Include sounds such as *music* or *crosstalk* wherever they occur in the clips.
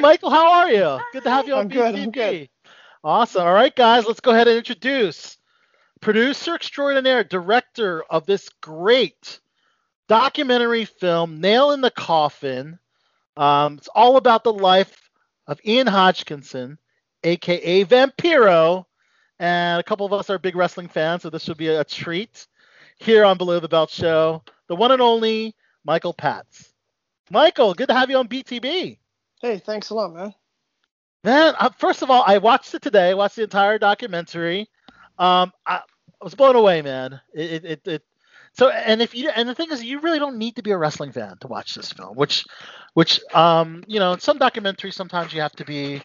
Michael, how are you? Good to have you on I'm good, BTB. I'm good. Awesome. All right, guys, let's go ahead and introduce producer extraordinaire, director of this great documentary film, Nail in the Coffin. Um, it's all about the life of Ian Hodgkinson, aka Vampiro, and a couple of us are big wrestling fans, so this should be a treat here on Below the Belt Show. The one and only Michael Paszt. Michael, good to have you on BTB. Hey, thanks a lot, man. Man, uh, first of all, I watched it today. I watched the entire documentary. Um, I, I was blown away, man. It, it, it, it, so, and if you, and the thing is, you really don't need to be a wrestling fan to watch this film. Which, which, um, you know, in some documentaries, sometimes you have to be,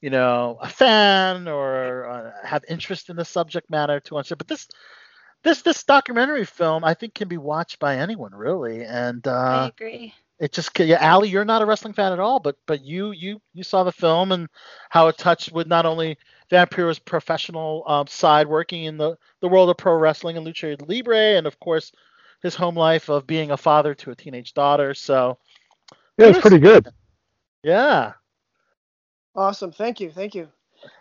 you know, a fan or uh, have interest in the subject matter to understand. But this, this, this documentary film, I think, can be watched by anyone really. And I uh, agree. It just yeah, Allie, you're not a wrestling fan at all, but but you you you saw the film and how it touched with not only Vampiro's professional um, side working in the the world of pro wrestling and lucha libre, and of course his home life of being a father to a teenage daughter. So Yeah, it's pretty good. yeah, Awesome. Thank you. Thank you.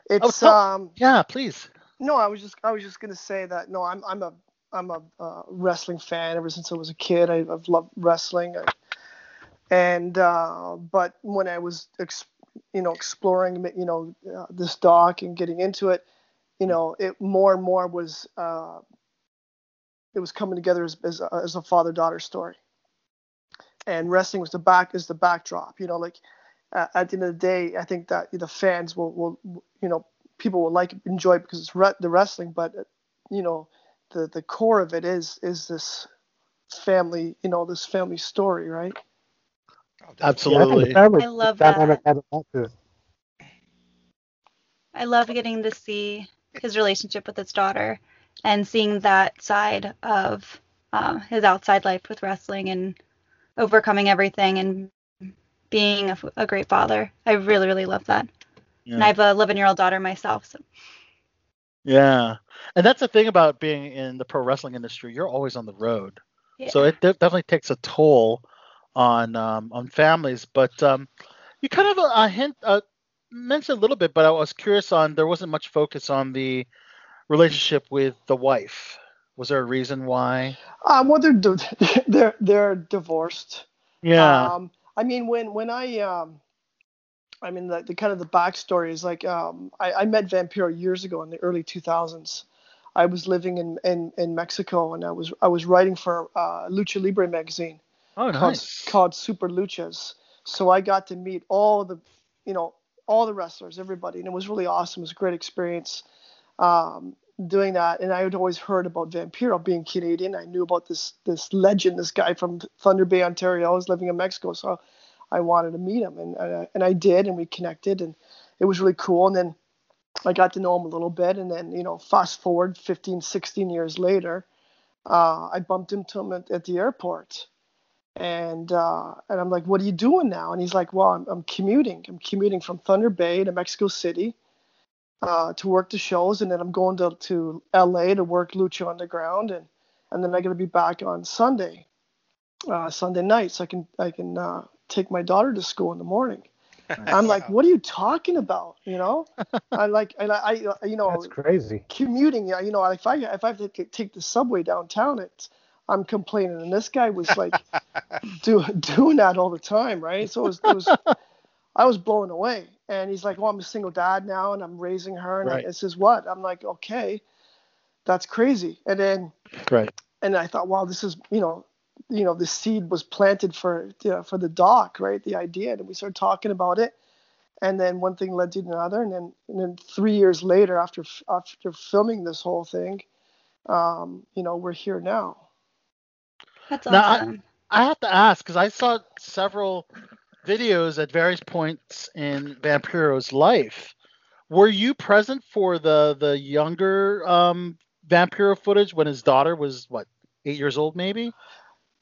It's so- um yeah, please. no, I was just I was just gonna say that no, I'm I'm a I'm a uh, wrestling fan ever since I was a kid. I, I've loved wrestling, I, and uh, but when I was ex, you know exploring you know uh, this doc and getting into it, you know it more and more was uh, it was coming together as as a, as a father daughter story, and wrestling was the back is the backdrop. You know, like uh, at the end of the day, I think that the fans will will you know people will like enjoy it because it's re- the wrestling, but uh, you know the the core of it is is this family you know this family story, right? Yeah, Absolutely. the family I love dynamic that. had a lot to it. I love getting to see his relationship with his daughter and seeing that side of um, his outside life with wrestling and overcoming everything and being a, a great father. I really, really love that. And I have a 11 year old daughter myself. So yeah, and that's the thing about being in the pro wrestling industry. You're always on the road. yeah. So it de- definitely takes a toll on um, on families. But um, you kind of uh, hint uh, mentioned a little bit, but I was curious on there wasn't much focus on the relationship with the wife. Was there a reason why? Um, well, they're di- they're they're divorced. Yeah. Um, I mean, when when I um, I mean, the, the kind of the backstory is like um, I, I met Vampiro years ago in the early 2000s. I was living in, in, in Mexico and I was I was writing for uh, Lucha Libre magazine oh, called, nice. called Super Luchas. So I got to meet all the, you know, all the wrestlers, everybody, and it was really awesome. It was a great experience um, doing that. And I had always heard about Vampiro being Canadian. I knew about this this legend, this guy from Thunder Bay, Ontario. I was living in Mexico, so I wanted to meet him, and and I, and I did, and we connected, and it was really cool. And then I got to know him a little bit, and then you know, fast forward 15, 16 years later, uh, I bumped into him at, at the airport and uh, and I'm like, what are you doing now? And he's like, well, I'm, I'm commuting. I'm commuting from Thunder Bay to Mexico City uh, to work the shows, and then I'm going to, to LA to work Lucha Underground, and and then I'm gonna be back on Sunday, uh, Sunday night, so I can I can uh, take my daughter to school in the morning. I'm like, what are you talking about? You know, *laughs* I like, and I, I you know, That's crazy. commuting. yeah, You know, if I if I have to take the subway downtown, it's I'm complaining, and this guy was like *laughs* do, doing that all the time, right? So it was, it was *laughs* I was blown away. And he's like, "Well, I'm a single dad now, and I'm raising her." And Right. I, this is what I'm like, "Okay, that's crazy." And then Right. and I thought, "Wow, this is you know." You know, the seed was planted for you know, for the doc, right? The idea, and we started talking about it, and then one thing led to another, and then and then three years later, after after filming this whole thing, um, you know, we're here now. That's Now, I- awesome. I have to ask because I saw several videos at various points in Vampiro's life. Were you present for the the younger um, Vampiro footage when his daughter was what eight years old, maybe?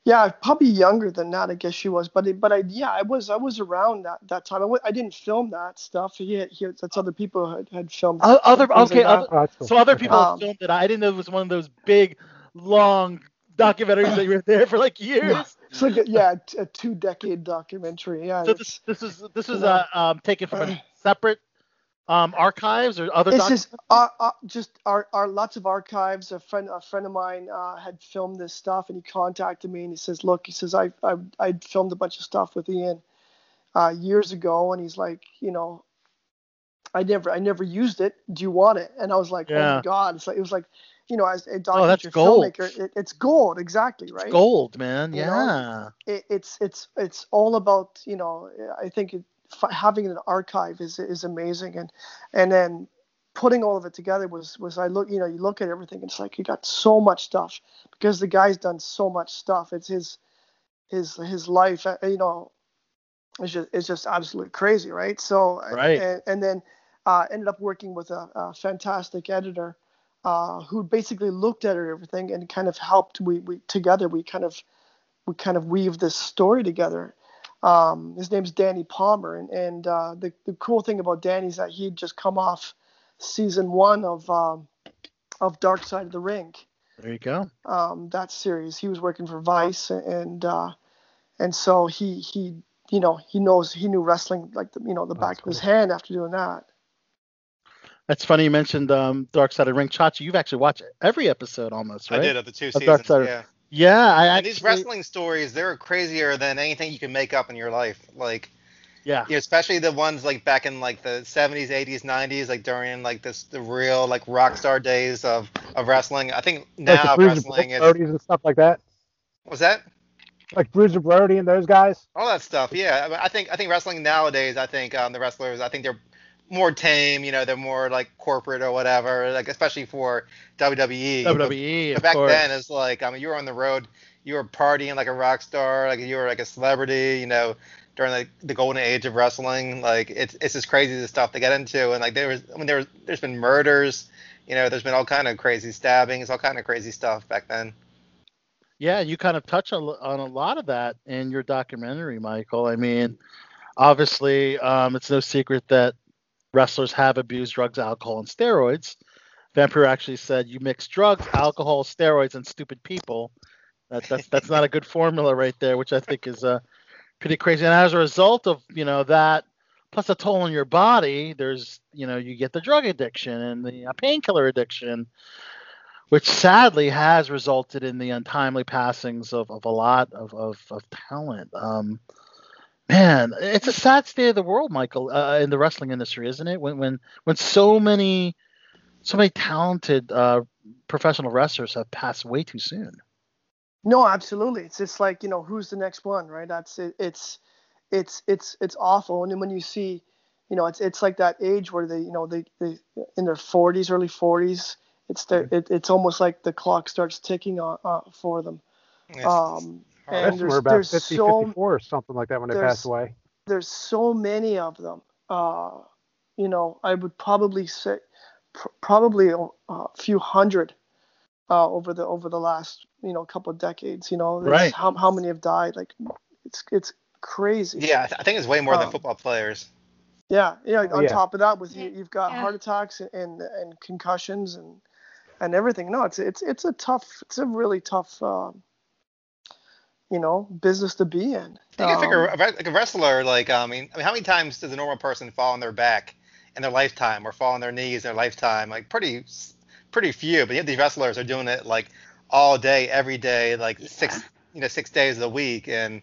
Yeah, probably younger than that, I guess she was. But it, but I yeah, I was I was around that that time. I w- I didn't film that stuff. He he, that's other people had, had filmed. O- other- okay, like other- cool. So other people Um, filmed it. I didn't know it was one of those big, long documentaries that you were there for like years. It's like a, yeah, a two decade documentary. Yeah. So this this is this is uh, um, taken from a separate um, archives or other. It's just uh, uh, just our, our lots of archives. A friend a friend of mine uh, had filmed this stuff, and he contacted me and he says, "Look, he says I I I filmed a bunch of stuff with Ian uh, years ago, and he's like, you know, I never I never used it. Do you want it?" And I was like, Yeah. "Oh my god!" It's like it was like, you know, as a Oh, that's gold. filmmaker, it, it's gold, exactly, right? It's gold, man. You? Yeah. it, it's it's it's all about you know I think it, f- having an archive is is amazing and and then putting all of it together was was I look you know you look at everything it's like you got so much stuff because the guy's done so much stuff it's his his his life uh, you know it's just it's just absolutely crazy right so Right. and, and then uh, ended up working with a, a fantastic editor uh, who basically looked at everything and kind of helped we we together we kind of we kind of weave this story together. Um, his name's Danny Palmer, and, and uh, the the cool thing about Danny is that he'd just come off season one of um, of Dark Side of the Ring, There you go. um, that series. He was working for Vice, and uh, and so he he you know he knows he knew wrestling like the you know the back That's of his hand after doing that. That's funny. You mentioned um, Dark Side of the Ring. Chachi, you've actually watched every episode almost, right? I did of the two Of Dark seasons. Side of- Yeah. Yeah, I And actually. these wrestling stories, they're crazier than anything you can make up in your life. Like, Yeah. you know, especially the ones like back in like the 70s, 80s, 90s, like during like this the real like rock star days of of wrestling. I think now Bruiser wrestling is and stuff like that. was that Like Bruiser Brody and those guys. all that stuff. Yeah, I, I think I think wrestling nowadays. I think um, the wrestlers. I think they're more tame. You know, they're more like corporate or whatever. Like especially for WWE. WWE, But of back course. then, it's like I mean, you were on the road, you were partying like a rock star, like you were like a celebrity, you know, during like the golden age of wrestling. Like it's it's just crazy the stuff they get into, and like there was I mean there was there's been murders, you know, there's been all kind of crazy stabbings, all kind of crazy stuff back then. Yeah, you kind of touch on, on a lot of that in your documentary, Michael. I mean, obviously, um, it's no secret that wrestlers have abused drugs, alcohol, and steroids. Vampiro actually said, "You mix drugs, alcohol, steroids, and stupid people." That, that's that's not a good formula right there, which I think is uh, pretty crazy. And as a result of you know that, plus a toll on your body, there's you know you get the drug addiction and the uh, painkiller addiction which sadly has resulted in the untimely passings of, of a lot of, of, of talent. Um, man, it's a sad state of the world, Michael, uh, in the wrestling industry, isn't it? When when when so many so many talented uh, professional wrestlers have passed way too soon. No, absolutely. It's just like you know who's the next one, right? That's it, it's it's it's it's awful. And then when you see, you know, it's it's like that age where they you know they they in their 40s, early 40s. It's the it, it's almost like the clock starts ticking on uh, for them. It's- Um, hard. And Most of there's about there's 50, so 54 or something like that when they there's- passed away. there's so many of them. Uh, you know, I would probably say pr- probably a, a few hundred uh, over the over the last you know couple of decades. You know, Right. How how many have died? Like it's it's crazy. yeah, I th- I think it's way more than Um, football players. Yeah, yeah. Oh, On yeah. top of that, with you, you've got Yeah. heart attacks and, and and concussions and and everything. No, it's it's it's a tough, it's a really tough, um, you know, business to be in. You can figure Um, a like a wrestler, like I mean, I mean, how many times does a normal person fall on their back in their lifetime, or fall on their knees in their lifetime? Like pretty, pretty few. But yet these wrestlers are doing it like all day, every day, like six, you know, six days of the week, and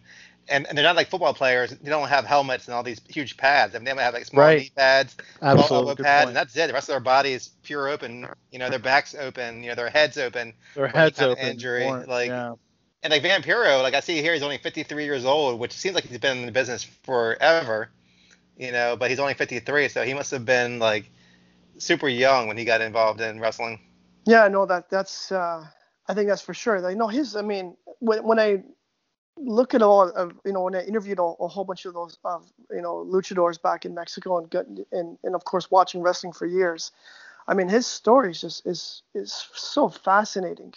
and, and they're not like football players. They don't have helmets and all these huge pads. I mean, they might have like small Right. knee pads, small elbow good pads, point. and that's it. The rest of their body is pure open. You know, their backs open. You know, their heads open. Their heads open. injury, or- like, yeah. And like Vampiro, like I see here, he's only 53 years old, which seems like he's been in the business forever, you know. But he's only 53, so he must have been like super young when he got involved in wrestling. Yeah, no, that that's uh, I think that's for sure. Like, no, his. I mean, when when I look at all of you know when I interviewed a, a whole bunch of those of you know luchadors back in Mexico and and and of course watching wrestling for years, I mean his story is just is is so fascinating.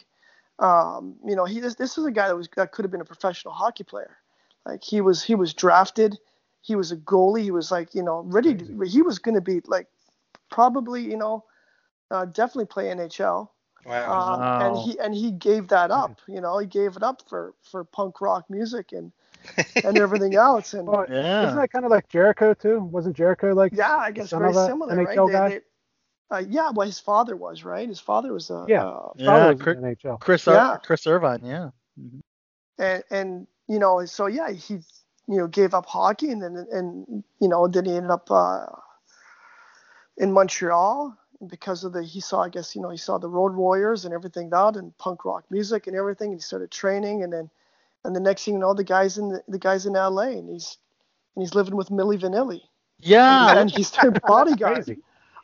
Um, you know, he this this is a guy that was that could have been a professional hockey player. Like he was he was drafted, he was a goalie, he was like you know ready to he was going to be like probably you know uh, definitely play NHL. Wow. Um, Wow. and he and he gave that up. You know, he gave it up for for punk rock music and *laughs* and everything else. And Well, Isn't that kind of like Jericho too? Wasn't Jericho like? yeah, I guess very similar, NHL right? guy? They, they, uh, yeah, well, his father was right. His father was a Yeah. uh, Yeah, was Chris- in NHL. Chris Ir- Yeah. Chris Irvine, yeah. Mhm. and and you know, so yeah, he you know gave up hockey and then and you know then he ended up uh, in Montreal because of the he saw I guess you know he saw the Road Warriors and everything that and punk rock music and everything and he started training and then and the next thing you know the guys in the, the guys in LA and he's and he's living with Milli Vanilli Yeah, and he's their bodyguard.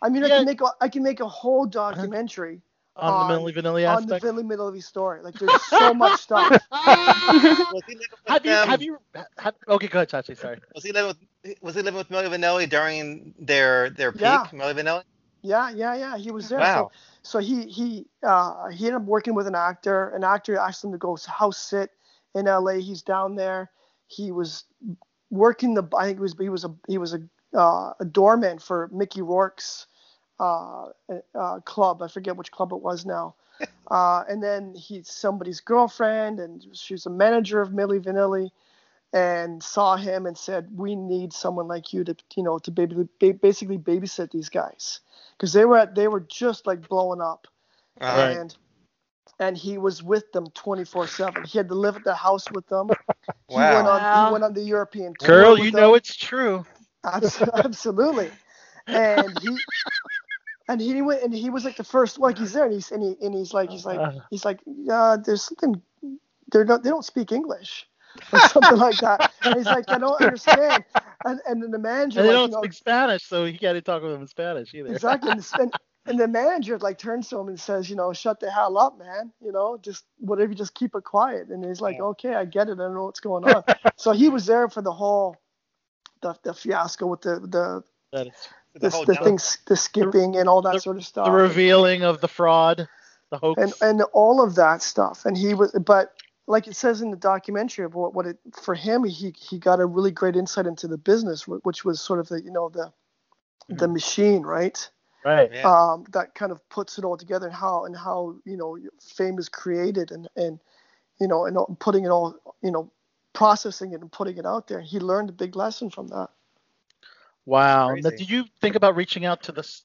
Crazy. I mean I can make a, I can make a whole documentary on *laughs* on- the Milli Vanilli on the aspect. Vanilli Vanilli story. Like there's so much stuff. *laughs* Was he living with have you them- have you have, okay go ahead Chachi, sorry Was he living with Was he living with Milli Vanilli during their their peak? Yeah. Milli Vanilli. Yeah, yeah, yeah. He was there. So Wow. so he he uh, he ended up working with an actor. An actor asked him to go house sit in L.A. He's down there. He was working the. I think it was he was a he was a uh, a doorman for Mickey Rourke's uh, uh, club. I forget which club it was now. *laughs* Uh, and then he's somebody's girlfriend, and she's a manager of Milli Vanilli, and saw him and said, "We need someone like you to, you know, to baby, ba- basically babysit these guys, because they were at, they were just like blowing up, Uh, Right. and and he was with them 24/7. He had to live at the house with them. He Wow. went on he went on the European tour. girl you them. know it's true Abs- *laughs* absolutely. And he and he went and he was like the first like he's there and he's and, he, and he's like he's like Uh. he's like uh, there's something they're not they don't speak English *laughs* or something like that. And he's like I don't understand. And and then the manager and they like, don't you know, speak Spanish so he can't talk with them in Spanish either exactly and, and, and the manager like turns to him and says you know shut the hell up man you know just whatever just keep it quiet and he's like okay I get it I don't know what's going on. so he was there for the whole the, the fiasco with the the That is the the, the things, the skipping and all that the- sort of stuff, the revealing of the fraud the hoax and and all of that stuff. And he was, but like it says in the documentary of what, what it for him, he he got a really great insight into the business, which was sort of the you know the the machine, right? right Yeah. Um, that kind of puts it all together and how and how you know fame is created and and you know and putting it all you know processing it and putting it out there. He learned a big lesson from that. Wow. Now, did you think about reaching out to this?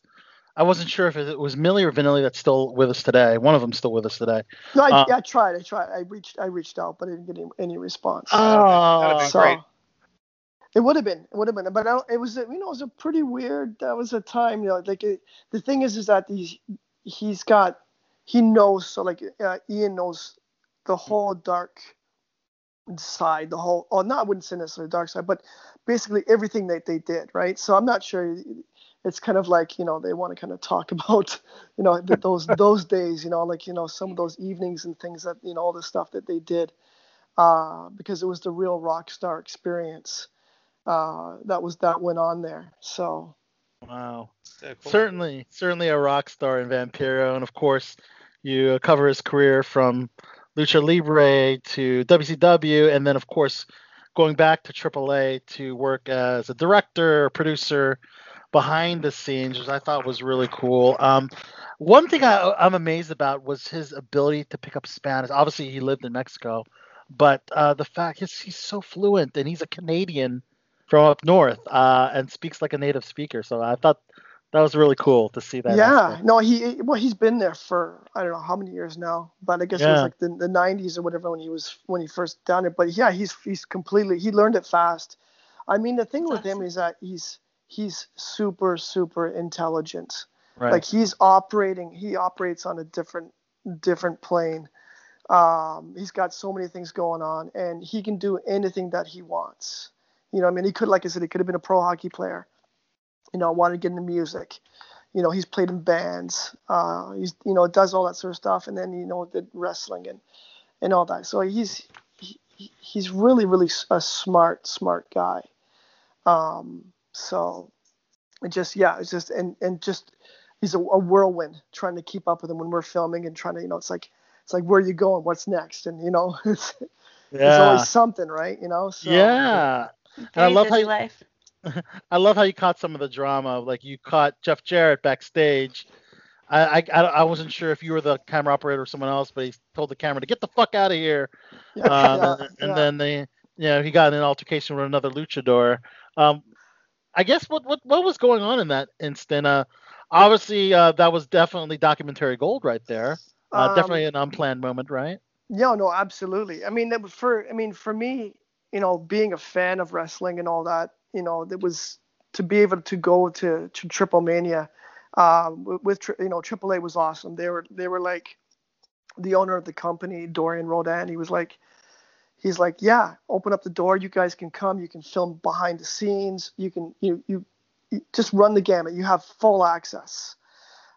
I wasn't sure if it was Milli or Vanilli that's still with us today. One of them's still with us today. No, I, Uh, I tried. I tried. I reached. I reached out, but I didn't get any, any response. that'd Oh, been so great. it would have been. It would have been. But I, it was. You know, it was a pretty weird. That was a time. You know, like it, the thing is, is that these he's got. He knows. So like uh, Ian knows the whole dark side. The whole. Oh, not I wouldn't say necessarily dark side, but basically everything that they did. Right. So I'm not sure. It's kind of like you know they want to kind of talk *laughs* about you know th- those those days you know like you know some of those evenings and things that you know all the stuff that they did uh, because it was the real rock star experience uh, that was that went on there. So wow. So cool. Certainly, certainly a rock star in Vampiro, and of course, you cover his career from Lucha Libre to WCW, and then of course, going back to AAA to work as a director, producer, behind the scenes, which I thought was really cool. Um, one thing I, I'm amazed about was his ability to pick up Spanish. Obviously, he lived in Mexico, but uh, the fact he's, he's so fluent, and he's a Canadian from up north, uh, and speaks like a native speaker. So I thought that was really cool to see that. yeah, aspect. no, he well he's been there for I don't know how many years now, but I guess it was like the, the 90s or whatever when he was when he first done it. But yeah, he's he's completely he learned it fast. I mean the thing with him awesome. is that he's he's super super intelligent. right. like he's operating he operates on a different different plane um, he's got so many things going on and he can do anything that he wants you know i mean he could like i said he could have been a pro hockey player you know I wanted to get into music you know he's played in bands uh, he's you know does all that sort of stuff and then you know did wrestling and and all that so he's he, he's really really a smart smart guy um, so it just yeah it's just and and just he's a, a whirlwind trying to keep up with him when we're filming and trying to you know it's like it's like where are you going what's next and you know *laughs* it's there's yeah. always something right you know so yeah. and I love how you- life. *laughs* I love how you caught some of the drama. Like you caught Jeff Jarrett backstage I, I I wasn't sure if you were the camera operator or someone else, but he told the camera to get the fuck out of here. *laughs* Yeah, Um, yeah, and, yeah. then they, you know, he got in an altercation with another luchador. Um, I guess what what what was going on in that instant? Uh, obviously, uh, that was definitely documentary gold right there. Uh, Um, definitely an unplanned moment, right? Yeah, no, absolutely. I mean, for I mean, for me, you know, being a fan of wrestling and all that, you know, it was to be able to go to to Triple Mania um, with, you know AAA was awesome. They were they were like the owner of the company, Dorian Roldan. He was like, he's like, yeah, open up the door. You guys can come. You can film behind the scenes. You can you you, you just run the gamut. You have full access.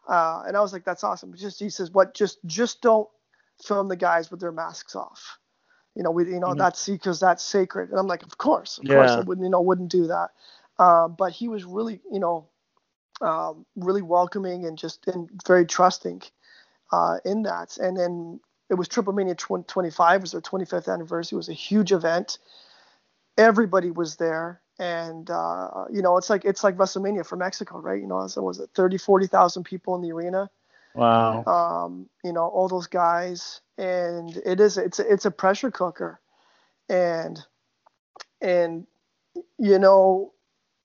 Uh, and I was like, that's awesome. Just he says, what? Just just don't film the guys with their masks off. You know, we you know Mhm. that's because that's sacred. And I'm like, of course, of course, I wouldn't you know wouldn't do that. Uh, but he was really you know um, really welcoming and just and very trusting uh, in that. And then it was Triple Mania 20, 25 was their 25th anniversary. It was a huge event. Everybody was there. And uh, you know, it's like it's like WrestleMania for Mexico, right? You know, so was it 30, 40,000 people in the arena? Wow. um, you know, all those guys, and it is it's it's a pressure cooker, and and you know,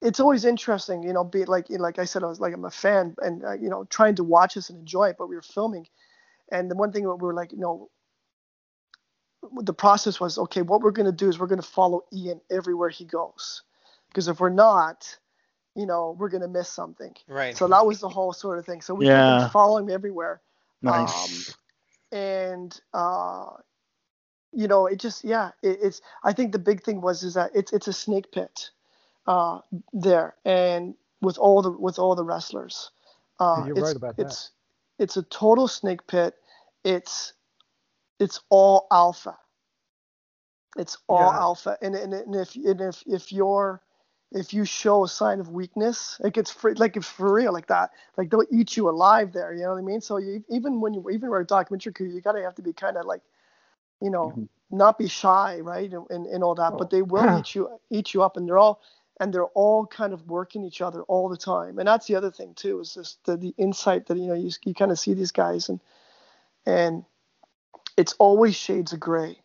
it's always interesting, you know, be like like I said, I was like I'm a fan, and uh, you know, trying to watch this and enjoy it, but we were filming, and the one thing that we were like, you know. The process was okay. What we're going to do is we're going to follow Ian everywhere he goes, because if we're not, you know, we're going to miss something. Right. So that was the whole sort of thing. So we Yeah. were following him everywhere. Nice. And uh you know, it just yeah, it, it's I think the big thing was is that it's it's a snake pit uh there and with all the with all the wrestlers. Uh You're it's, right about that. it's it's a total snake pit. It's it's all alpha. It's all Yeah. alpha. And and, and if and if if you're if you show a sign of weakness, it gets for, like it's for real, like that. Like they'll eat you alive there. You know what I mean? So you, even when you even when a documentary crew, you gotta have to be kind of like, you know, Mhm. not be shy, right, and, and, and all that. But they will eat you eat you up, and they're all and they're all kind of working each other all the time. And that's the other thing too, is just the, the insight that you know you you kind of see these guys and and it's always shades of gray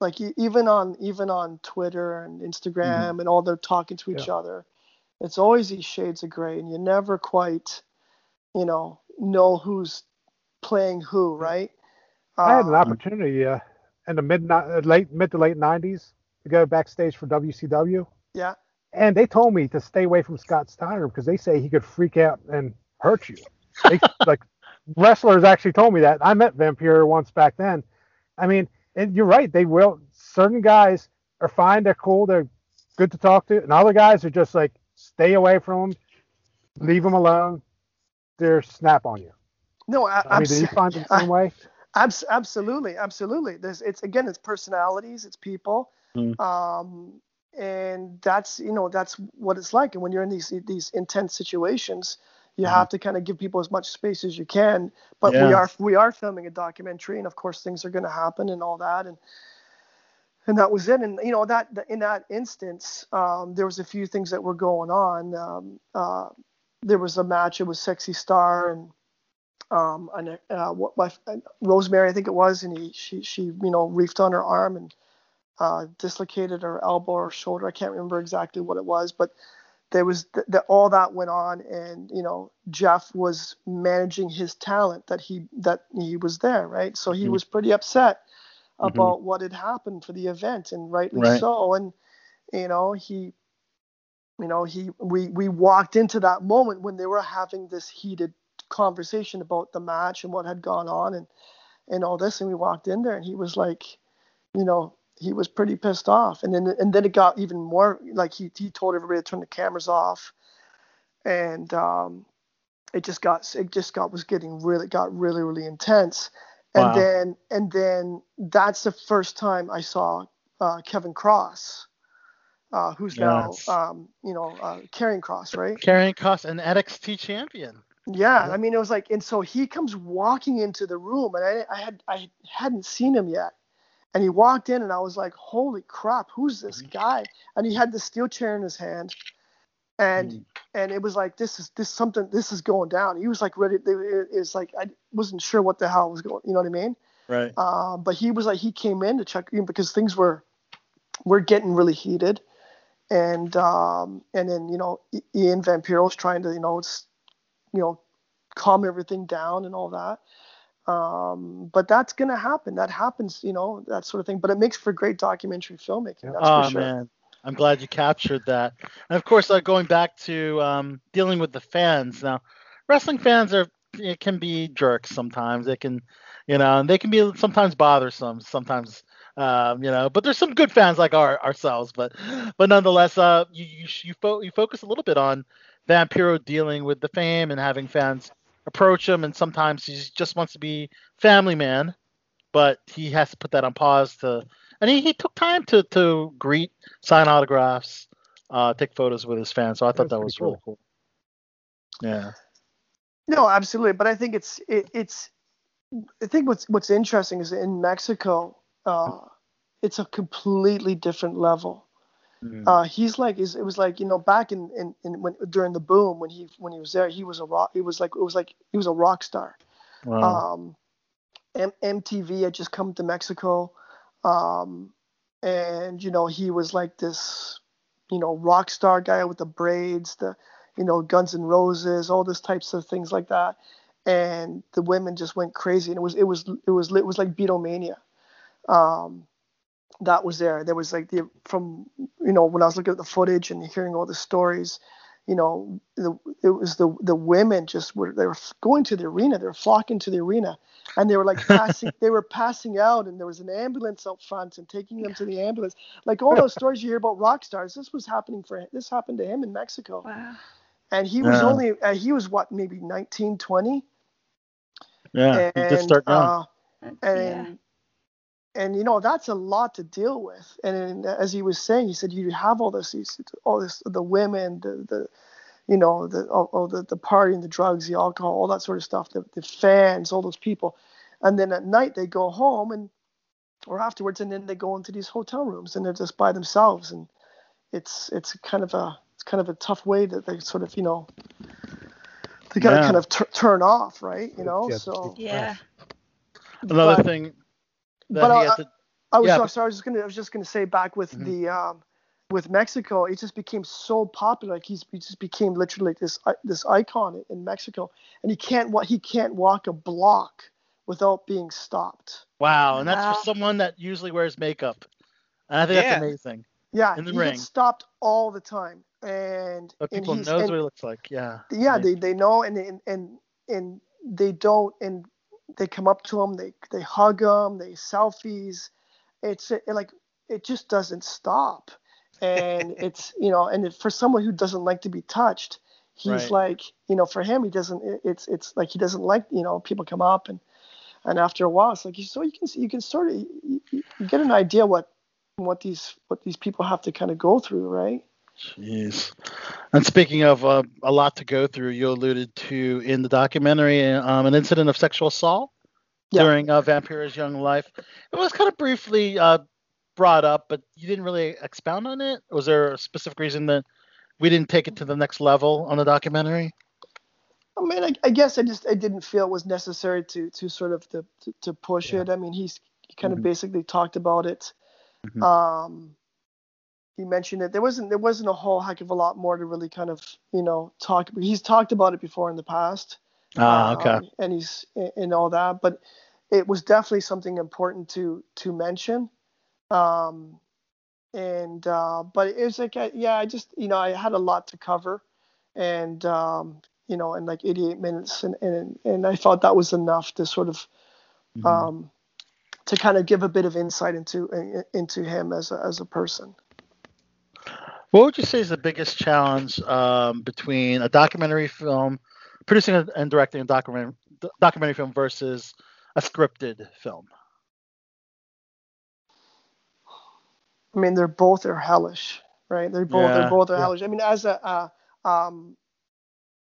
like even on even on Twitter and Instagram and all they're talking to each other, it's always these shades of gray, and you never quite, you know, know who's playing who, right? I had an Uh, opportunity uh, in the mid uh, late mid to late '90s to go backstage for WCW, Yeah, and they told me to stay away from Scott Steiner because they say he could freak out and hurt you. They, *laughs* like wrestlers actually told me that. I met Vampiro once back then. I mean, and you're right. They will. Certain guys are fine. They're cool. They're good to talk to, and other guys are just like stay away from them, leave them alone. They're snap on you. no, I, I mean, do you find it the same *laughs* way? Abs- absolutely, absolutely. There's it's again, it's personalities, it's people, Mm. um, and that's you know that's what it's like. And when you're in these these intense situations, you Mhm. have to kind of give people as much space as you can. But we are we are filming a documentary, and of course things are going to happen and all that, and and that was it. And you know that in that instance, um, there was a few things that were going on. Um, uh, there was a match. It was Sexy Star and um, and uh, what my Rosemary, I think it was, and he she she you know reefed on her arm and uh, dislocated her elbow or shoulder. I can't remember exactly what it was, but there was th- that all that went on, and you know Jeff was managing his talent that he that he was there, right? So he Mhm. was pretty upset Mhm. about what had happened for the event, and rightly Right. so. And you know he you know he we we walked into that moment when they were having this heated conversation about the match and what had gone on and and all this and we walked in there and he was like you know he was pretty pissed off and then and then it got even more like he he told everybody to turn the cameras off and um it just got it just got was getting really got really really intense and Wow. then and then that's the first time I saw uh, Kevin Cross uh, who's Yes. now um, you know uh, Killer Kross right Killer Kross, an NXT champion. yeah, I mean it was like, and so he comes walking into the room, and I, I had I hadn't seen him yet, and he walked in, and I was like, holy crap, who's this Mhm. guy? And he had the steel chair in his hand, and Mm. and it was like this is this something this is going down. He was like ready. It, it's like I wasn't sure what the hell was going. You know what I mean? Right. Um, but he was like he came in to check in because things were were getting really heated, and um, and then you know Ian Vampiro was trying to you know it's you know calm everything down and all that. Um, but that's gonna happen. That happens, you know, that sort of thing. But it makes for great documentary filmmaking. That's oh for sure. man, I'm glad you captured that. And of course, uh, going back to um, dealing with the fans now, wrestling fans are it can be jerks sometimes. They can, you know, and they can be sometimes bothersome. Sometimes, um, you know, but there's some good fans like our ourselves. But but nonetheless, uh, you you you, fo- you focus a little bit on Vampiro dealing with the fame and having fans approach him, and sometimes he just wants to be family man, but he has to put that on pause to and he, he took time to to greet, sign autographs, uh, take photos with his fans. So I thought That's that was pretty really cool. Yeah. No, absolutely. But I think it's it, it's I think what's what's interesting is in Mexico, uh, it's a completely different level. Mm. Uh, he's like is it was like you know back in, in, in when during the boom when he when he was there he was a rock he was like it was like he was a rock star. Wow. Um, M- MTV had just come to Mexico, um, and you know he was like this, you know, rock star guy with the braids, the, you know, Guns N' Roses, all these types of things like that, and the women just went crazy, and it was it was it was it was like Beatlemania. Um, that was there. There was like the from you know when I was looking at the footage and hearing all the stories, you know, the, it was the the women just were they were going to the arena, they were flocking to the arena, and they were like passing, *laughs* they were passing out, and there was an ambulance out front and taking them to the ambulance. Like all those *laughs* stories you hear about rock stars, this was happening for this happened to him in Mexico, Wow. and he was Yeah. only uh, he was what maybe 19, 20, yeah. And young. uh, and yeah. And you know that's a lot to deal with. And then, as he was saying he said you have all this all this the women the the you know the all, all the the partying the drugs the alcohol all that sort of stuff the, the fans all those people. And then at night they go home and or afterwards and then they go into these hotel rooms and they're just by themselves. And it's it's kind of a it's kind of a tough way that they sort of you know they gotta Yeah. kind of tur turn off right? You know Yeah, so Yeah. Another but- thing that but he I- had to, I was Yeah, so- but- sorry. I was just gonna. I was just gonna say back with Mhm. the um, with Mexico, it just became so popular. Like he's he just became literally this this icon in Mexico, and he can't wa- he can't walk a block without being stopped. wow, and that's Wow. for someone that usually wears makeup. And I think Yeah. that's amazing. Yeah, In the he ring. gets stopped all the time, and But and people he's knows and- what he looks like. Yeah. yeah Right. they, they know and, and and and they don't and they come up to him they they hug him they selfies. It's it, like it just doesn't stop. And *laughs* it's you know and it, for someone who doesn't like to be touched he's Right. like you know for him he doesn't it, it's it's like he doesn't like you know people come up and and after a while it's like you so you can you can sort of you, you you get an idea what what these what these people have to kind of go through right Jeez. And speaking of uh, a lot to go through, you alluded to in the documentary um, an incident of sexual assault Yeah. during uh, Vampiro's young life. It was kind of briefly uh, brought up, but you didn't really expound on it. Was there a specific reason that we didn't take it to the next level on the documentary? I mean, I, I guess I just I didn't feel it was necessary to to sort of to to, to push Yeah. it. I mean, he's he kind Mhm. of basically talked about it. Mhm. Um, he mentioned it. There wasn't there wasn't a whole heck of a lot more to really kind of you know talk. He's talked about it before in the past. Ah, okay. um, and he's and all that, but it was definitely something important to to mention. Um, and uh, but it was like yeah, I just you know I had a lot to cover, and um, you know, in like 88 minutes, and and and I thought that was enough to sort of Mhm. um, to kind of give a bit of insight into into him as a, as a person. What would you say is the biggest challenge um, between a documentary film, producing and directing a documentary documentary film versus a scripted film? I mean, they're both are hellish, right? They're both Yeah, they're both are yeah. hellish. I mean, as a uh, um,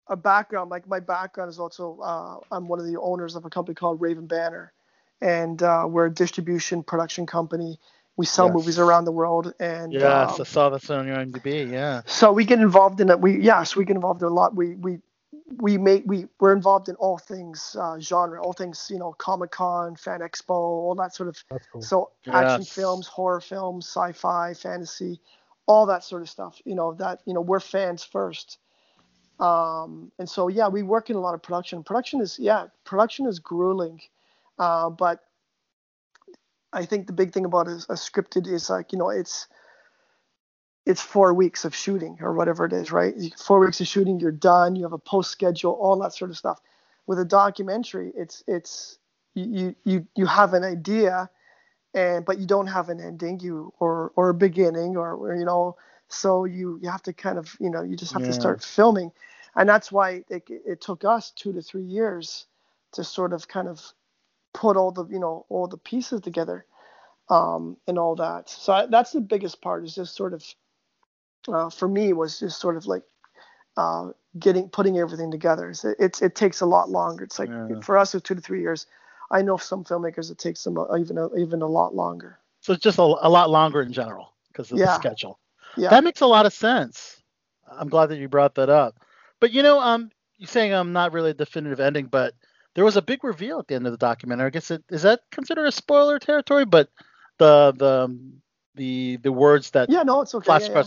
a background, like my background is also uh, I'm one of the owners of a company called Raven Banner, and uh, we're a distribution production company, We sell Yes. movies around the world, and Yes, um, I saw this on your IMDb. Yeah. so we get involved in it. We yes, we get involved in a lot. We we we make we we're involved in all things uh, genre, all things you know, Comic Con, Fan Expo, all that sort of. That's cool. So action Yes. films, horror films, sci-fi, fantasy, all that sort of stuff. You know that you know we're fans first. Um, and so yeah, we work in a lot of production. Production is yeah, production is grueling, uh, but I think the big thing about a, a scripted is like you know it's it's four weeks of shooting or whatever it is, right? Four weeks of shooting, you're done. You have a post schedule, all that sort of stuff. With a documentary, it's it's you you you, have an idea, and but you don't have an ending, you or or a beginning, or, or you know, so you you have to kind of you know you just have Yeah. to start filming, and that's why it it took us two to three years to sort of kind of put all the you know all the pieces together um, and all that. So I, that's the biggest part is just sort of uh, for me was just sort of like uh, getting putting everything together. It's, it's it takes a lot longer. It's like Yeah. for us it's two to three years. I know some filmmakers it takes them even a, even a lot longer. So it's just a, a lot longer in general because of the schedule. Yeah. That makes a lot of sense. I'm glad that you brought that up. But you know, um, you're saying I'm not really a definitive ending, but there was a big reveal at the end of the documentary. I guess it is that considered a spoiler territory, but the the the the words that yeah, no, it's okay. flash yeah, yeah.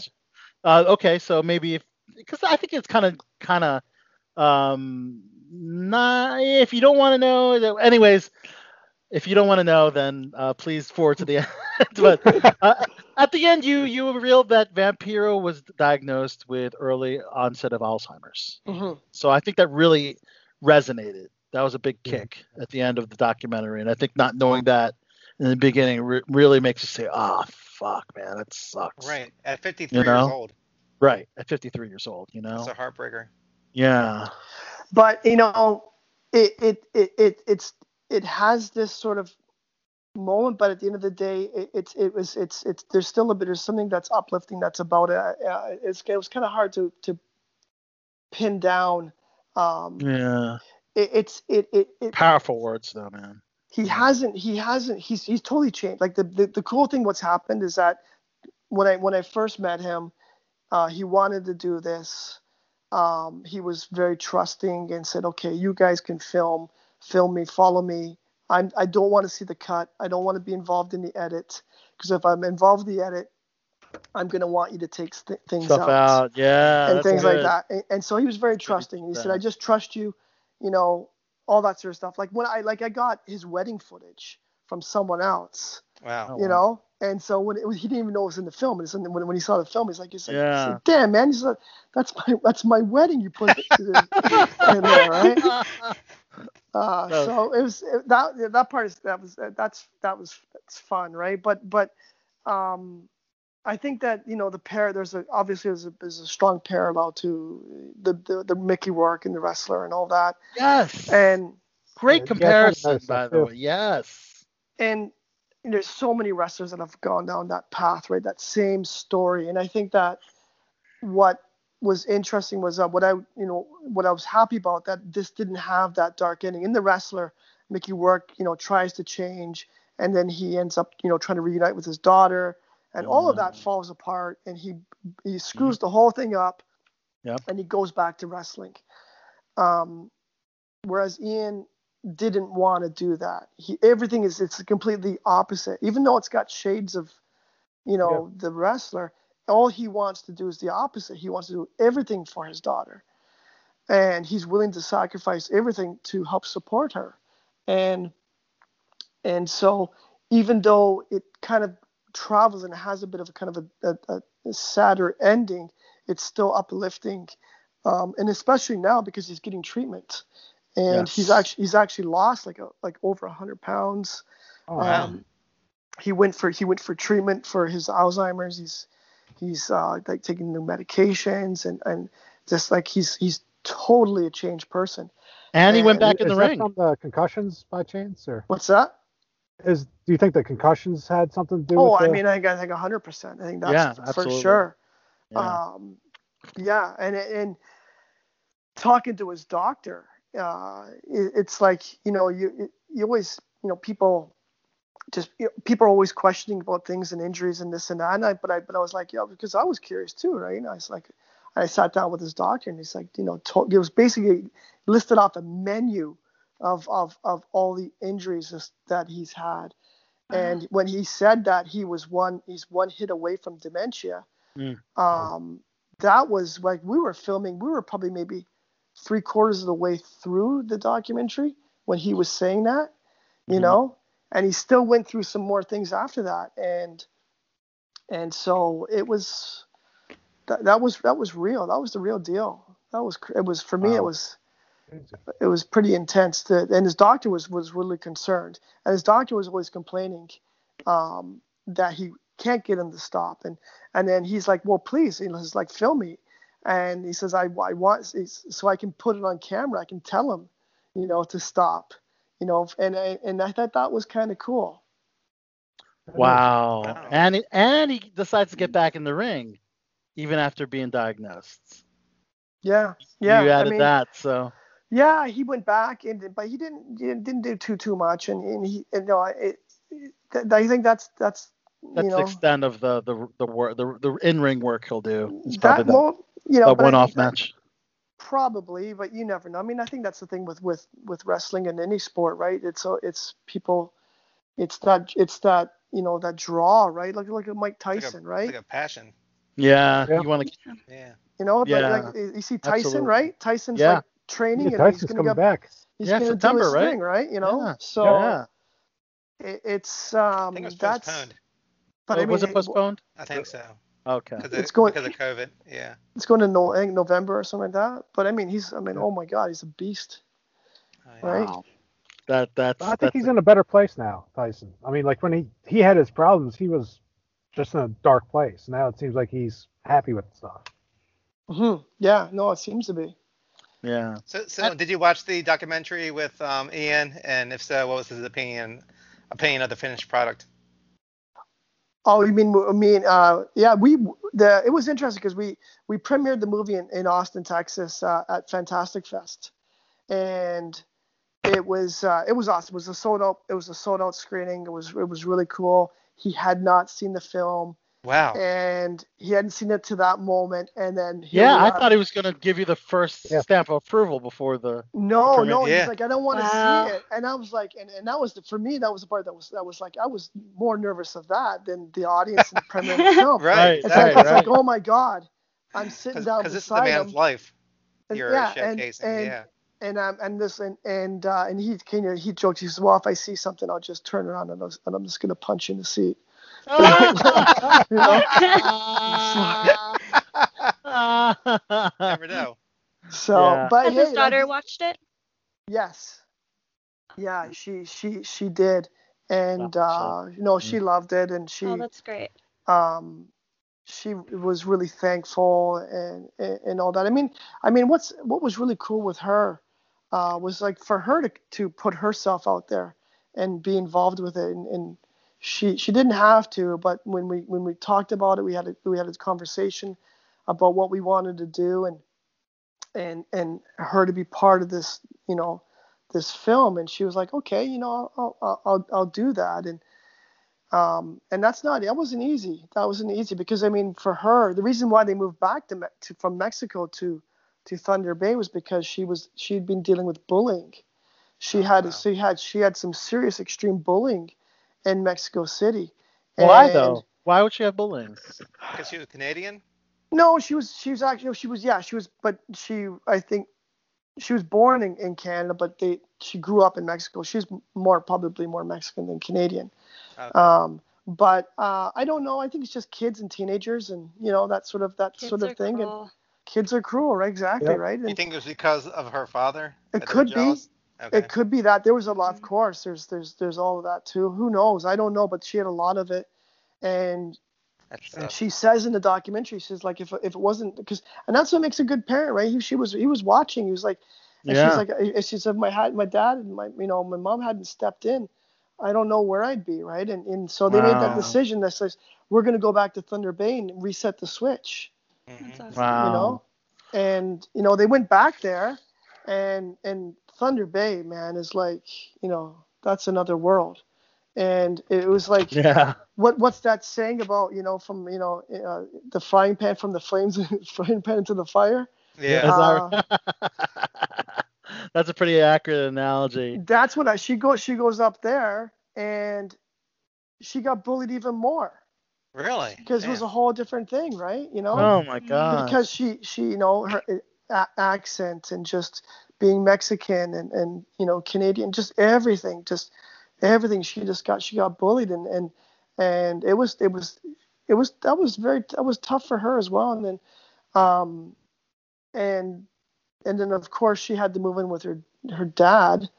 Uh, okay, so maybe if because I think it's kind of kind of um not if you don't want to know. Anyways, if you don't want to know, then uh, please forward to the *laughs* end. but uh, at the end, you you revealed that Vampiro was diagnosed with early onset of Alzheimer's. Mhm. So I think that really resonated. That was a big Yeah. kick at the end of the documentary, and I think not knowing that in the beginning re- really makes you say, "Ah, fuck, man, that sucks." Right. At 53 You know? years old. Right. At 53 years old, you know. It's a heartbreaker. yeah. but you know it, it it it it's it has this sort of moment but at the end of the day it, it's it was it's it's there's still a bit there's something that's uplifting that's about it uh, it's, it was kind of hard to to pin down um Yeah. It, it's it, it it Powerful words, though, man. he hasn't he hasn't he's he's totally changed like the, the the cool thing what's happened is that when i when i first met him uh he wanted to do this um he was very trusting and said okay you guys can film film me follow me i'm i don't want to see the cut i don't want to be involved in the edit because if i'm involved in the edit i'm going to want you to take st- things Stuff out. Yeah. and that's things like that. And, and so he was very trusting. And he said, "I just trust you," you know, all that sort of stuff. Like when I like I got his wedding footage from someone else, Wow. Oh, you know, and so when it was, he didn't even know it was in the film. And it's in the, when when he saw the film, he's like, he's like, he's like, "Damn, man!" He's like, "That's my that's my wedding you put *laughs* in there, right?" *laughs* Uh, That was- so it was that that part is that was that's that was that's fun, right? But but um, I think that you know the pair there's a obviously there's a, there's a strong parallel to the, the the Mickey Rourke and the wrestler and all that, yes. and Great Yeah, comparison, by the way. Yes. and there's so many wrestlers that have gone down that path, right? That same story, and I think that what was interesting was uh, what I, you know, what I was happy about that this didn't have that dark ending. In the wrestler, Mickey Rourke, you know, tries to change, and then he ends up, you know, trying to reunite with his daughter, and all of that falls apart, and he he screws the whole thing up, Yep. and he goes back to wrestling. Um, whereas Ian didn't want to do that. He everything is it's completely opposite. Even though it's got shades of, you know, the wrestler, all he wants to do is the opposite. He wants to do everything for his daughter. And he's willing to sacrifice everything to help support her. And and so even though it kind of travels and has a bit of a kind of a, a, a sadder ending, it's still uplifting. Um, and especially now because he's getting treatment and he's actually he's actually lost like a like over a hundred pounds. Oh, wow. Um, he went for he went for treatment for his Alzheimer's. He's he's uh, like taking new medications and and just like he's he's totally a changed person. And he went back in the ring. from the concussions by chance, or What's that? Is do you think the concussions had something to do with it? Oh, with I mean, I think I think hundred percent. I think that's Yeah, for absolutely. sure. Yeah. Um, yeah, and and talking to his doctor, uh, it, it's like you know you you always you know people just you know, people are always questioning about things and injuries and this and that. And I, but I, but I was like, yeah, because I was curious too, right? And I was like, I sat down with his doctor and he's like, you know, to, it was basically listed off a menu of of of all the injuries that he's had. And uh-huh. when he said that he was one, he's one hit away from dementia. Mm. Um, that was like we were filming. We were probably maybe three quarters of the way through the documentary when he was saying that, you mm-hmm. know, and he still went through some more things after that, and and so it was that, that was that was real. That was the real deal. That was it was for me. Wow. It was it was pretty intense. To, and his doctor was was really concerned, and his doctor was always complaining um, that he can't get him to stop. And and then he's like, well, please, you know, he's like, film me. And he says, I, I want so I can put it on camera. I can tell him, you know, to stop. You know, and and I thought that was kind of cool. Wow. wow. And he, and he decides to get back in the ring, even after being diagnosed. Yeah, yeah. You added I mean, that, so. Yeah, he went back and but he didn't didn't do too too much, and, and he and, you know it, it, I think that's that's that's you know, the extent of the the the work the, the in ring work he'll do. It's that, the, well, you know, one off match. Probably, but you never know. I mean, I think that's the thing with with with wrestling and any sport, right? It's so it's people, it's that it's that you know that draw, right? Like look at Mike Tyson, like a, right? Like a passion. Yeah, yeah. you want to. Yeah. You know, yeah. like, like you see Tyson, Absolutely. right? Tyson's yeah. like training yeah, and he's gonna come back. He's yeah, gonna September, do his right? thing, right? You know, yeah. so yeah. It, it's um I think it was that's. postponed. But oh, I mean, was it postponed? I think so. Okay. Because it's going because of COVID. Yeah. It's going to no, November or something like that. But I mean, he's I mean, oh my God, he's a beast, Oh, yeah. right? Wow. That that's. I think that's he's in a better place now, Tyson. I mean, like when he he had his problems, he was just in a dark place. Now it seems like he's happy with stuff. hmm Yeah, no, it seems to be. Yeah. So, so did you watch the documentary with um, Ian? And if so, what was his opinion opinion of the finished product? Oh, you mean I mean uh, yeah, we the it was interesting because we we premiered the movie in, in Austin, Texas uh, at Fantastic Fest, and it was uh, it was awesome. It was a sold out it was a sold out screening. It was it was really cool. He had not seen the film. Wow. And he hadn't seen it to that moment, and then yeah, I thought he was gonna give you the first yeah. stamp of approval before the. No, premiere. no, Yeah. he's like, I don't want to Wow. see it, and I was like, and, and that was the, for me that was the part that was that was like I was more nervous of that than the audience and the premiere of *laughs* the film. Right. It's Right, like, it's like, oh my god, I'm sitting down Because this is the beside man's him, life. and- You're yeah, and, showcasing. and yeah. and um and this and and uh, and he can you know, he joked he says, well, if I see something, I'll just turn around and, I'll, and I'm just gonna punch you in the seat. You? Never know. So, Yeah. but Has hey, his daughter like, watched it? Yes. Yeah, she she she did, and Wow, uh, you know she loved it, and she Oh, that's great. um she was really thankful and, and and all that. I mean, I mean, what's what was really cool with her uh, was like for her to to put herself out there and be involved with it, and, and she she didn't have to, but when we when we talked about it, we had a, we had a conversation about what we wanted to do, and and and her to be part of this, you know, this film, and she was like, okay, you know, I'll I'll I'll, I'll do that, and um, and that's not that wasn't easy. That wasn't easy because I mean, for her, the reason why they moved back to, to from Mexico to to Thunder Bay was because she was she'd been dealing with bullying. She had wow. she had she had some serious extreme bullying in Mexico City. Why And- though? Why would she have bullying? Because she was Canadian. No, she was she was actually she was yeah she was but she I think she was born in, in Canada but they she grew up in Mexico. She's more probably more Mexican than Canadian. Okay. Um, but uh, I don't know. I think it's just kids and teenagers and you know that sort of that Kids sort of thing. And kids are cruel, right? Exactly, Yep. right? you think it was because of her father? It that they were could be. Jealous? Okay. it could be that there was a lot. Of Mhm. course, there's there's there's all of that too. Who knows? I don't know, but she had a lot of it, and and she says in the documentary, she says like if if it wasn't because and that's what makes a good parent, right? He she was he was watching. He was like, and Yeah. she's like, and she said my had my dad and my you know my mom hadn't stepped in, I don't know where I'd be, right? And and so they made that decision that says we're gonna go back to Thunder Bay and reset the switch. That's awesome. Wow. you know, and you know they went back there, and and Thunder Bay man is like you know that's another world, and it was like *laughs* Yeah. what what's that saying about you know from you know uh, the frying pan from the flames *laughs* frying pan into the fire Yeah. As I- *laughs* That's a pretty accurate analogy. that's what I she goes she goes up there and she got bullied even more Really? because it was a whole different thing right you know Oh my god. because she she you know her accent and just being Mexican and and you know Canadian just everything just everything she just got she got bullied and and and it was it was it was that was very that was tough for her as well. And then um and and then of course she had to move in with her her dad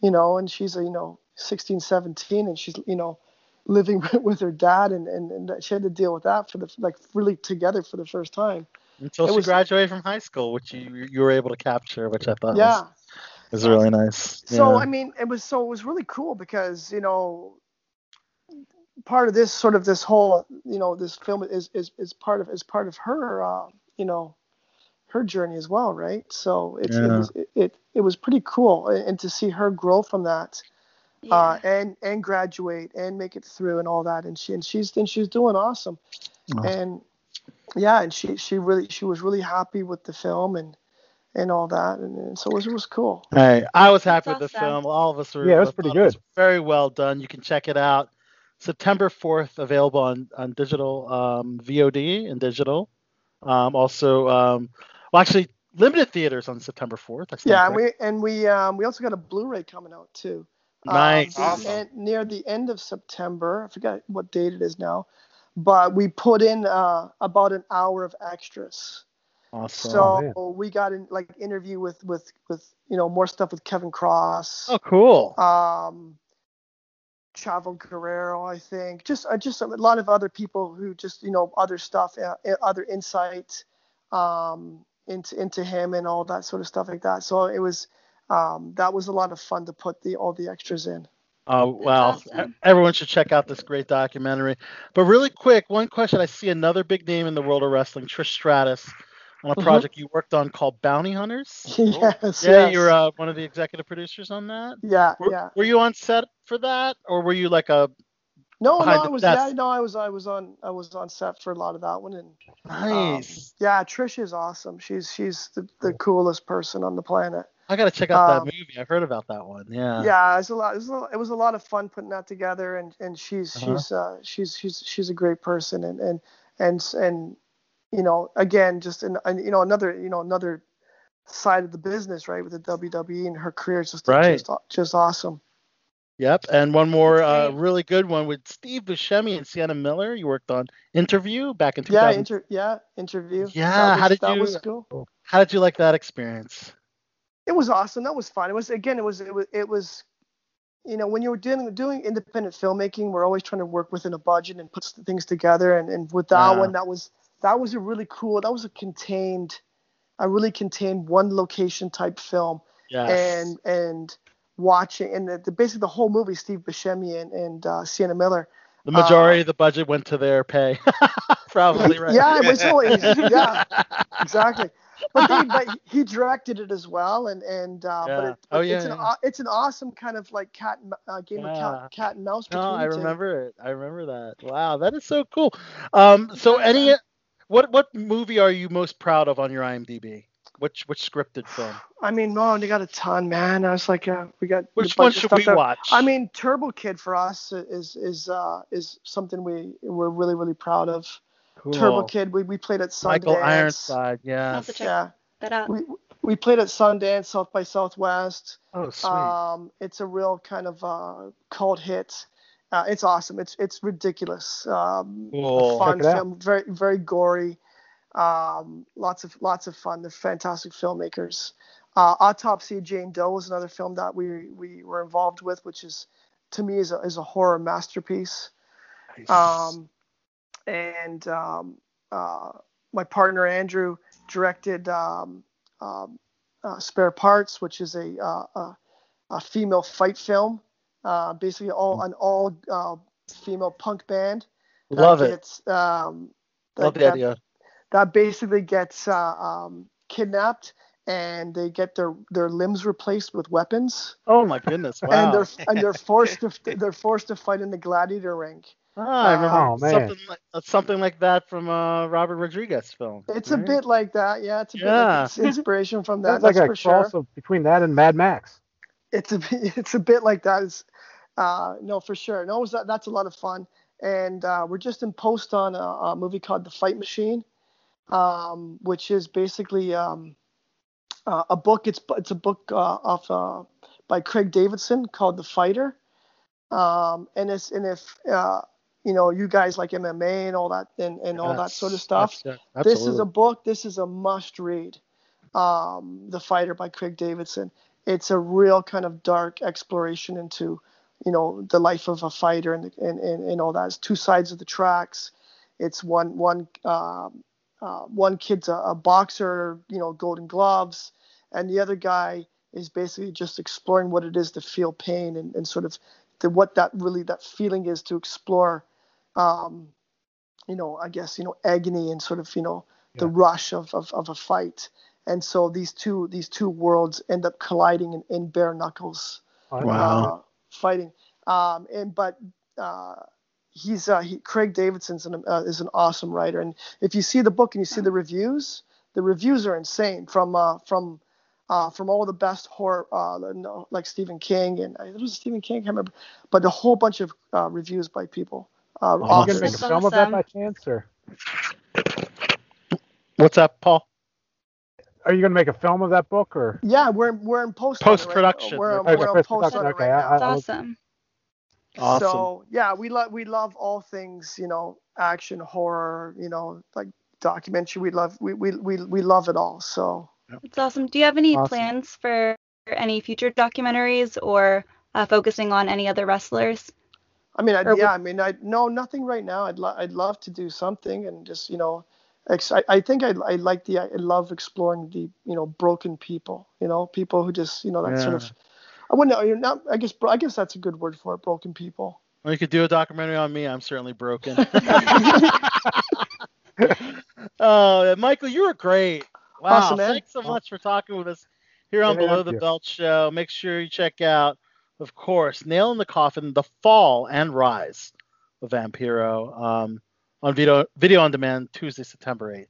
you know and she's you know 16 17 and she's you know living *laughs* with her dad. And and, and she had to deal with that for the like really together for the first time Until it she was- graduated from high school, which you you were able to capture, which I thought yeah was, was really nice. So yeah. I mean, it was so it was really cool because you know, part of this sort of this whole you know this film is is is part of is part of her uh, you know her journey as well, right? So it's it was it, it it was pretty cool and and to see her grow from that Yeah. uh, and and graduate and make it through and all that and she and she's and she's doing awesome Awesome. and yeah and she she really she was really happy with the film and and all that and, and so it was, it was cool Hey, I was happy That's with the awesome. film. All of us were. Yeah, it was thought pretty was good. very well done. You can check it out. September 4th, available on on digital um, VOD and digital. Um, also, um, well, actually, limited theaters on September 4th. Yeah, and we and we um we also got a Blu-ray coming out too. Um, Nice. the Awesome. en- near the end of September, I forget what date it is now, but we put in uh, about an hour of extras. awesome. So Oh, we got in like interview with with with you know more stuff with Kevin Cross, oh, cool. um, Chavo Guerrero, I think, just uh, just a lot of other people who just you know other stuff, uh, uh, other insight um, into into him and all that sort of stuff like that. So it was um, that was a lot of fun to put the all the extras in. Oh, well, awesome. *laughs* everyone should check out this great documentary. But really quick, one question. I see another big name in the world of wrestling, Trish Stratus, on a Mhm. project you worked on called Bounty Hunters. *laughs* yes, Yeah, yes. you're uh, one of the executive producers on that. yeah, Were, yeah. were you on set for that, or were you like a No, no, I was desk? yeah, no, I was I was on I was on set for a lot of that one and nice? yeah, Trish is awesome. She's she's the, the coolest person on the planet. I gotta check out that um, movie. I've heard about that one. Yeah. yeah, it's a lot. It was a, it was a lot of fun putting that together, and and she's Uh-huh. she's uh, she's she's she's a great person, and and and and you know again just an, an you know another you know another side of the business right with the WWE and her career is just Right. just just awesome. Yep. And one more uh, really good one with Steve Buscemi and Sienna Miller. You worked on Interview back in Yeah, 2000. inter yeah interview. Yeah, that was, how did that you- was cool. How did you like that experience? It was awesome. That was fun. It was again. It was it was it was. You know, when you were doing doing independent filmmaking, we're always trying to work within a budget and put things together. And, and with that Yeah. one, that was that was a really cool. That was a contained, a really contained one location type film. Yes. And and watching and the, the basically the whole movie, Steve Buscemi and and uh, Sienna Miller. the majority of the budget went to their pay. *laughs* Probably *laughs* right. Yeah, it was always yeah, *laughs* exactly. But, they, *laughs* but he directed it as well, and and uh, Yeah. but, it, Oh, yeah, it's an yeah. aw- it's an awesome kind of like cat and, uh, game of cat, cat and mouse. No, between I the two. remember it. I remember that. Wow, that is so cool. Um, so any what what movie are you most proud of on your IMDb? Which which scripted film? I mean, no, they got a ton, man. I was like, uh, we got. Which one should we that- watch? I mean, Turbo Kid for us is is uh, is something we we're really really proud of. Cool. Turbo Kid, we, we played at Sundance. Michael Ironside. Yeah. have to check Yeah, that out. we we played at Sundance, South by Southwest. Oh, sweet. Um, it's a real kind of uh, cult hit. Uh, it's awesome. It's it's ridiculous. Um, Cool. fun Check film, very very gory. Um, lots of lots of fun. They're fantastic filmmakers. Uh, Autopsy of Jane Doe was another film that we we were involved with, which is to me is a is a horror masterpiece. Nice. Um, and um, uh, my partner Andrew directed um, um, uh, Spare Parts, which is a, uh, a, a female fight film, uh, basically all an all uh, female punk band. that Love it. gets, Um, that, Love the that, idea. that basically gets uh, um, kidnapped and they get their their limbs replaced with weapons, Oh my goodness! Wow. and they're and they're forced to *laughs* they're forced to fight in the gladiator ring. Ah, I remember Oh, man. something like uh, something like that from a Robert Rodriguez film. It's a bit like that, yeah. It's a bit Yeah. like it's inspiration from *laughs* that. That's like that's a for sure. of, between that and Mad Max. it's a bit, *laughs* it's a bit like that. It's, uh, no, for sure. No, that, that's a lot of fun. And uh, we're just in post on a, a movie called The Fight Machine, um, which is basically um, uh, a book. It's it's a book uh, of uh, by Craig Davidson called The Fighter. Um, and it's and if uh, you know you guys like MMA and all that and, and all that sort of stuff, this is a book. This is a must read. Um, the Fighter by Craig Davidson. It's a real kind of dark exploration into, you know, the life of a fighter and and, and, and all that. It's two sides of the tracks. It's one one um uh, one kid's a, a boxer, you know, Golden Gloves, and the other guy is basically just exploring what it is to feel pain and, and sort of the, what that really that feeling is to explore, um, you know, I guess you know agony and sort of you know the rush of, of, of a fight. And so these two these two worlds end up colliding in, in bare knuckles Wow. uh, fighting. Um, and but uh, he's uh, he, Craig Davidson's an, uh, is an awesome writer, and if you see the book and you see the reviews, the reviews are insane from uh, from uh, from all the best horror uh, like Stephen King and uh, it was Stephen King, I can't remember, but a whole bunch of uh, reviews by people. Uh, Are you Awesome. gonna make a That's film of that awesome. by chance, or What's up, Paul? are you gonna make a film of that book, or Yeah, we're we're in post on it right now. Post-production. We're, Okay, we're in post on post-production, okay, right I- I- That's awesome. Awesome. So yeah, we love we love all things you know action horror you know like documentary. We love we we we, we love it all. So It's awesome. Do you have any Awesome. plans for any future documentaries or uh, focusing on any other wrestlers? I mean, I, Or yeah, I mean, I no nothing right now. I'd lo- I'd love to do something and just you know, ex- I, I think I I like the I love exploring the you know broken people. You know, people who just you know that sort of. I wouldn't know. You're not. I guess. I guess that's a good word for it. Broken people. Well, you could do a documentary on me. I'm certainly broken. *laughs* *laughs* oh, Michael, you were great. Wow. Awesome, man. Thanks so much for talking with us here on Yeah, Below the you. Belt Show. Make sure you check out, of course, Nail in the Coffin, The Fall and Rise of Vampiro um, on video, video on demand Tuesday, September 8th.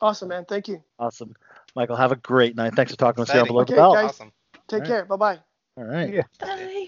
Awesome, man. Thank you. Awesome. Michael, have a great night. Thanks for talking with us here on Below Okay, the Belt. guys. Awesome. Take All right. care. Bye bye. All right. Yeah.